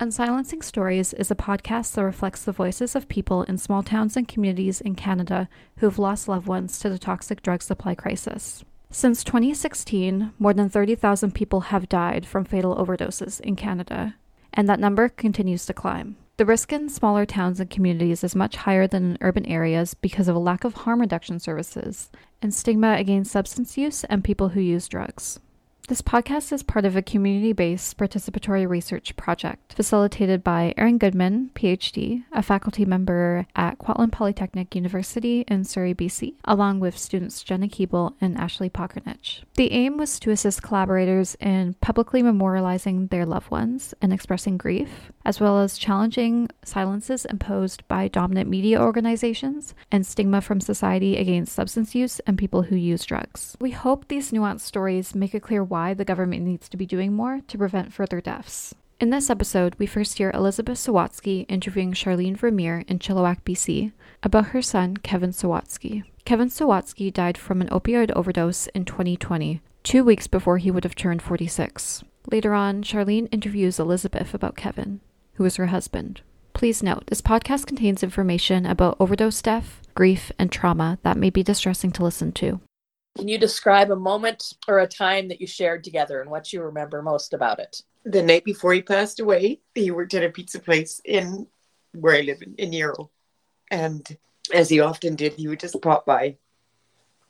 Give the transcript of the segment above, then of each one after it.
Unsilencing Stories is a podcast that reflects the voices of people in small towns and communities in Canada who have lost loved ones to the toxic drug supply crisis. Since 2016, more than 30,000 people have died from fatal overdoses in Canada, and that number continues to climb. The risk in smaller towns and communities is much higher than in urban areas because of a lack of harm reduction services and stigma against substance use and people who use drugs. This podcast is part of a community based participatory research project facilitated by Erin Goodman, PhD, a faculty member at Kwantlen Polytechnic University in Surrey, BC, along with students Jenna Keeble and Ashley Pokernich. The aim was to assist collaborators in publicly memorializing their loved ones and expressing grief, as well as challenging silences imposed by dominant media organizations and stigma from society against substance use and people who use drugs. We hope these nuanced stories make it clear why the government needs to be doing more to prevent further deaths. In this episode, we first hear Elizabeth Sawatzky interviewing Charlene Vermeer in Chilliwack, BC, about her son, Kevin Sawatzky. Kevin Sawatzky died from an opioid overdose in 2020, two weeks before he would have turned 46. Later on, Charlene interviews Elizabeth about Kevin, who is her husband. Please note, this podcast contains information about overdose death, grief, and trauma that may be distressing to listen to. Can you describe a moment or a time that you shared together and what you remember most about it? The night before he passed away, he worked at a pizza place in where I live in, in Yarrow. And as he often did, he would just pop by.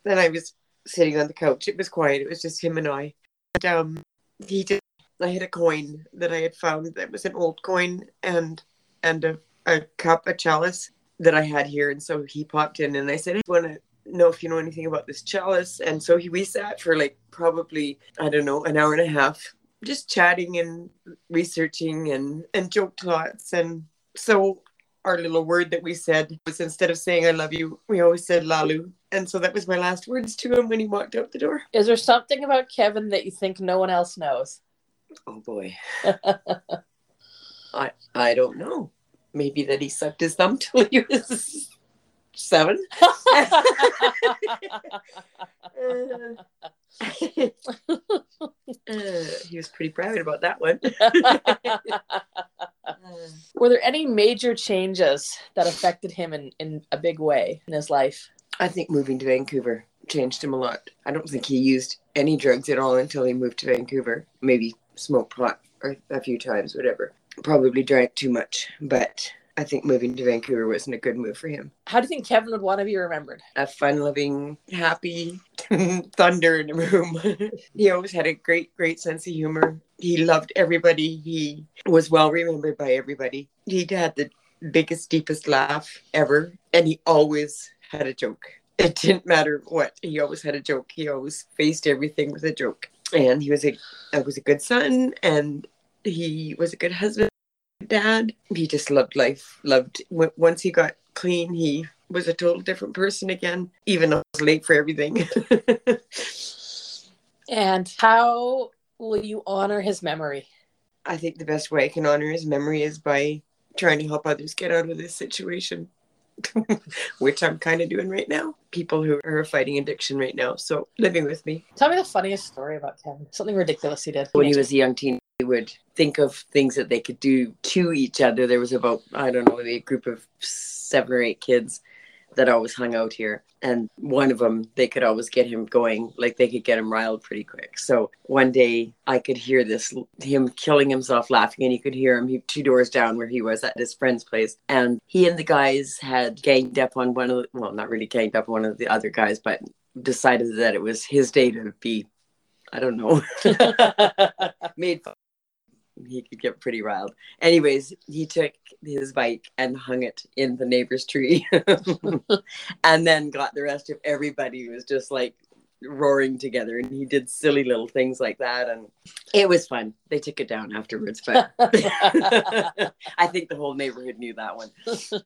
Then I was sitting on the couch. It was quiet. It was just him and I. And um, he did. I had a coin that I had found that was an old coin and and a, a cup, a chalice that I had here. And so he popped in and I said, I want to know if you know anything about this chalice. And so he, we sat for like probably, I don't know, an hour and a half, just chatting and researching and, and joked lots. And so our little word that we said was instead of saying I love you, we always said Lalu. And so that was my last words to him when he walked out the door. Is there something about Kevin that you think no one else knows? Oh boy. I I don't know. Maybe that he sucked his thumb till he was seven. uh, he was pretty proud about that one. Were there any major changes that affected him in, in a big way in his life? I think moving to Vancouver changed him a lot. I don't think he used any drugs at all until he moved to Vancouver. Maybe smoked pot or a few times, whatever. Probably drank too much, but I think moving to Vancouver wasn't a good move for him. How do you think Kevin would want to be remembered? A fun loving, happy thunder in the room. he always had a great, great sense of humor. He loved everybody. He was well remembered by everybody. He had the biggest, deepest laugh ever, and he always had a joke. It didn't matter what. He always had a joke. He always faced everything with a joke. And he was a, was a good son, and he was a good husband dad. He just loved life. Loved once he got clean, he was a total different person again. Even though I was late for everything. and how will you honor his memory? I think the best way I can honor his memory is by trying to help others get out of this situation. which I'm kind of doing right now. People who are fighting addiction right now. So living with me. Tell me the funniest story about Kevin. Something ridiculous he did. When he was a young teen, would think of things that they could do to each other. There was about, I don't know, a group of seven or eight kids that always hung out here. And one of them, they could always get him going, like they could get him riled pretty quick. So one day I could hear this, him killing himself laughing, and you could hear him he, two doors down where he was at his friend's place. And he and the guys had ganged up on one of the, well, not really ganged up on one of the other guys, but decided that it was his day to be I don't know, made he could get pretty riled. Anyways, he took his bike and hung it in the neighbor's tree and then got the rest of everybody was just like roaring together and he did silly little things like that and it was fun. They took it down afterwards, but I think the whole neighborhood knew that one.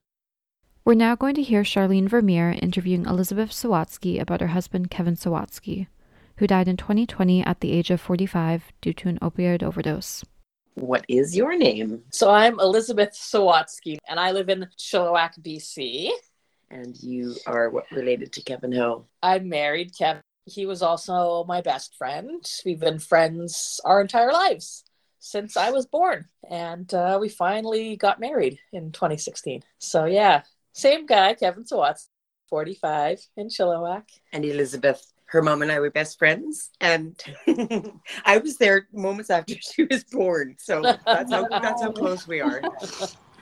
We're now going to hear Charlene Vermeer interviewing Elizabeth Sawatzky about her husband Kevin Sawatzky, who died in 2020 at the age of 45 due to an opioid overdose. What is your name? So I'm Elizabeth Sawatzky, and I live in Chilliwack, BC. And you are what related to Kevin Ho? I'm married Kevin. He was also my best friend. We've been friends our entire lives. since I was born. And uh, we finally got married in 2016. So, yeah, same guy, Kevin Sawatz, 45 in Chilliwack. And Elizabeth, her mom and I were best friends. And I was there moments after she was born. So that's how, that's how close we are.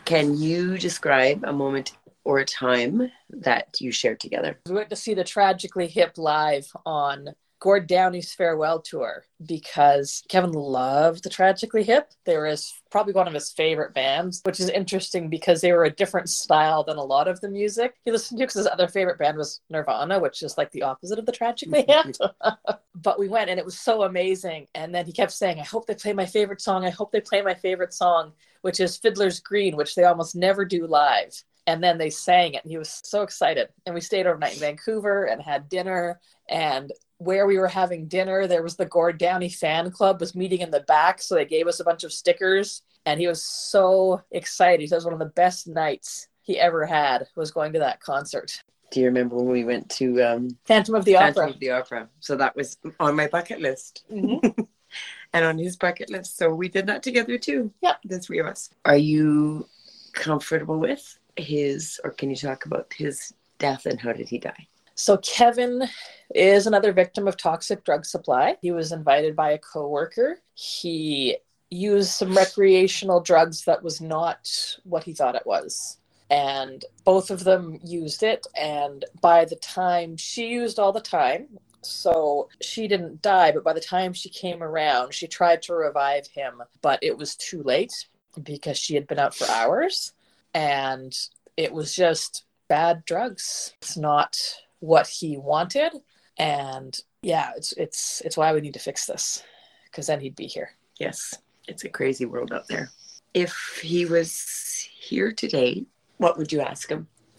Can you describe a moment or a time that you shared together? We went to see the Tragically Hip live on Gord Downie's farewell tour because Kevin loved the Tragically Hip. They were his, probably one of his favorite bands, which is interesting because they were a different style than a lot of the music he listened to because his other favorite band was Nirvana, which is like the opposite of the Tragically mm-hmm. Hip. but we went and it was so amazing. And then he kept saying, I hope they play my favorite song. I hope they play my favorite song, which is Fiddler's Green, which they almost never do live and then they sang it and he was so excited and we stayed overnight in vancouver and had dinner and where we were having dinner, there was the Gord Downie fan club was meeting in the back, so they gave us a bunch of stickers, and he was so excited. He said it was one of the best nights he ever had was going to that concert. Do you remember when we went to um, Phantom of the Phantom Opera? of the Opera? So that was on my bucket list. Mhm. and on his bucket list. So we did that together too. Yep. The three of us. Are you comfortable with his, or can you talk about his death and how did he die? So Kevin is another victim of toxic drug supply. He was invited by a coworker. He used some recreational drugs that was not what he thought it was. And both of them used it. And by the time she used all the time, so she didn't die, but by the time she came around, she tried to revive him, but it was too late because she had been out for hours. And it was just bad drugs. It's not what he wanted and yeah it's it's it's why we need to fix this because then he'd be here Yes. It's a crazy world out there. If he was here today, what would you ask him?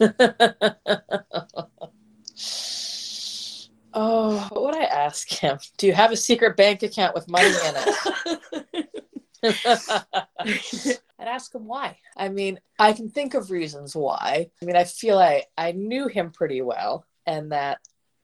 oh what would i ask him do you have a secret bank account with money in it I'd ask him why. I mean, I can think of reasons why. I mean, I feel I I knew him pretty well, and that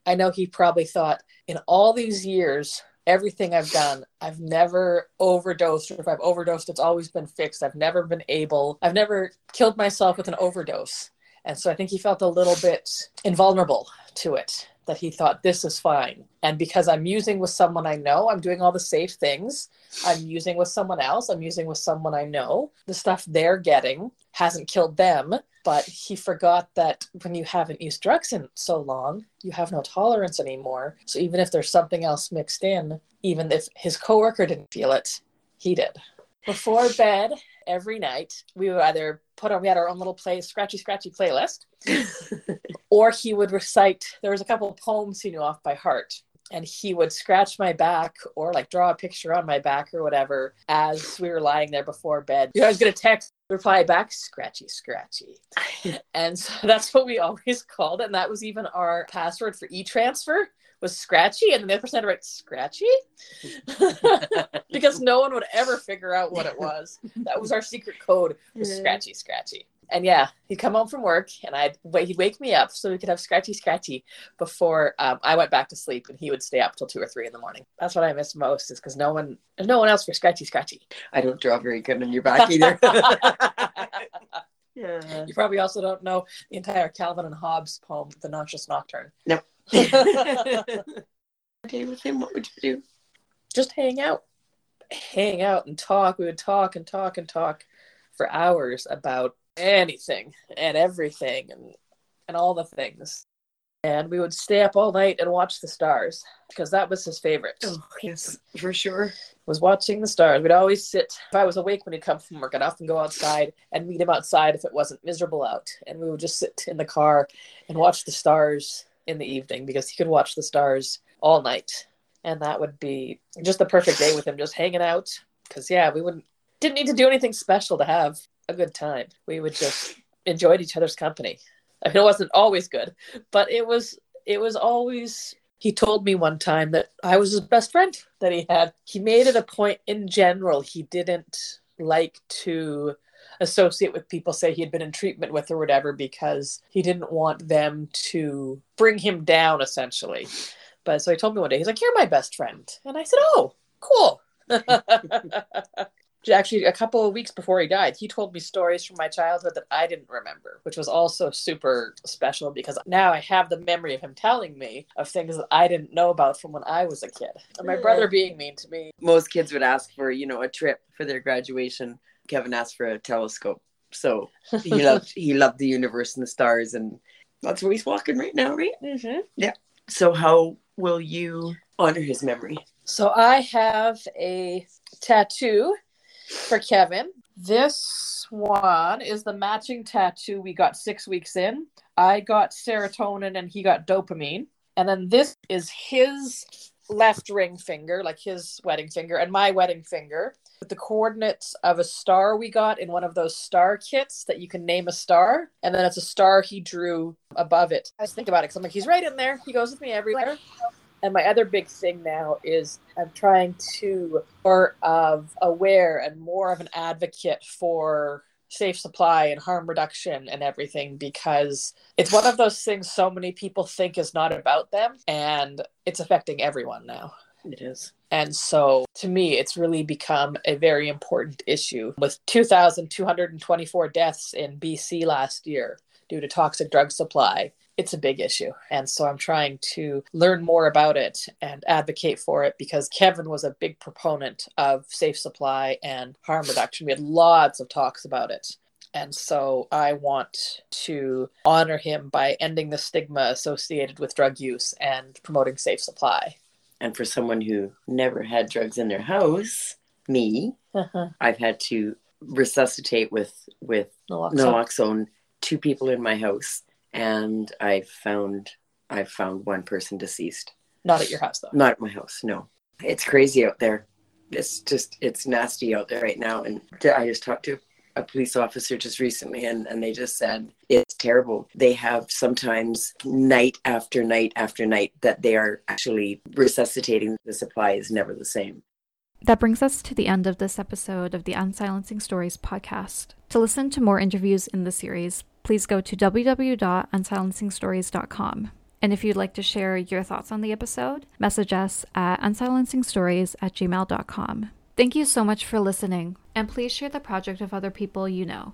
I know he probably thought in all these years, everything I've done, I've never overdosed, or if I've overdosed, it's always been fixed. I've never been able, I've never killed myself with an overdose. And so I think he felt a little bit invulnerable to it, that he thought this is fine. And because I'm using with someone I know, I'm doing all the safe things. I'm using with someone else, I'm using with someone I know. The stuff they're getting hasn't killed them, but he forgot that when you haven't used drugs in so long, you have no tolerance anymore. So even if there's something else mixed in, even if his coworker didn't feel it, he did. Before bed, every night, we would either put on, we had our own little play, scratchy, scratchy playlist, or he would recite, there was a couple of poems he knew off by heart. And he would scratch my back or like draw a picture on my back or whatever as we were lying there before bed. I was going to text, reply back, scratchy, scratchy. and so that's what we always called it. And that was even our password for e transfer was scratchy. And the other person had to write scratchy because no one would ever figure out what it was. That was our secret code was scratchy, scratchy. And yeah, he'd come home from work and I'd wait, he'd wake me up so we could have scratchy, scratchy before um, I went back to sleep and he would stay up till two or three in the morning. That's what I miss most is because no one, there's no one else for scratchy, scratchy. I don't draw very good on your back either. yeah. You probably also don't know the entire Calvin and Hobbes poem, The Nauseous Nocturne. Nope. Day with him, what would you do? Just hang out, hang out and talk. We would talk and talk and talk for hours about anything and everything and, and all the things. And we would stay up all night and watch the stars because that was his favorite. Oh, yes, for sure. was watching the stars. We'd always sit. If I was awake when he'd come from work, I'd often go outside and meet him outside if it wasn't miserable out. And we would just sit in the car and watch the stars in the evening because he could watch the stars all night. And that would be just the perfect day with him, just hanging out. Because yeah, we wouldn't didn't need to do anything special to have a good time. We would just enjoyed each other's company. I mean, it wasn't always good, but it was it was always he told me one time that I was his best friend that he had. He made it a point in general he didn't like to associate with people say he had been in treatment with or whatever because he didn't want them to bring him down essentially. But so he told me one day, he's like, You're my best friend. And I said, Oh, cool. actually a couple of weeks before he died, he told me stories from my childhood that I didn't remember, which was also super special because now I have the memory of him telling me of things that I didn't know about from when I was a kid. And my brother being mean to me. Most kids would ask for, you know, a trip for their graduation. Kevin asked for a telescope. So he loved he loved the universe and the stars and that's where he's walking right now, right? Mm-hmm. Yeah. So how will you honor his memory? So I have a tattoo for Kevin. This one is the matching tattoo we got six weeks in. I got serotonin and he got dopamine. And then this is his left ring finger, like his wedding finger, and my wedding finger with the coordinates of a star we got in one of those star kits that you can name a star. And then it's a star he drew above it. I just think about it because I'm like, he's right in there. He goes with me everywhere. And my other big thing now is I'm trying to more of aware and more of an advocate for safe supply and harm reduction and everything because it's one of those things so many people think is not about them and it's affecting everyone now. It is. And so to me, it's really become a very important issue with 2,224 deaths in BC last year due to toxic drug supply. It's a big issue. And so I'm trying to learn more about it and advocate for it because Kevin was a big proponent of safe supply and harm reduction. We had lots of talks about it. And so I want to honor him by ending the stigma associated with drug use and promoting safe supply. And for someone who never had drugs in their house, me, Uh-huh. I've had to resuscitate with with Naloxone. naloxone two people in my house, and I found I found one person deceased. Not at your house, though. Not at my house. No, it's crazy out there. It's just it's nasty out there right now. And I just talked to a police officer just recently, and and they just said it's terrible. They have sometimes night after night after night that they are actually resuscitating. The supply is never the same. That brings us to the end of this episode of the Unsilencing Stories podcast. To listen to more interviews in the series, please go to www.unsilencingstories.com. And if you'd like to share your thoughts on the episode, message us at unsilencingstories at gmail.com. Thank you so much for listening, and please share the project with other people you know.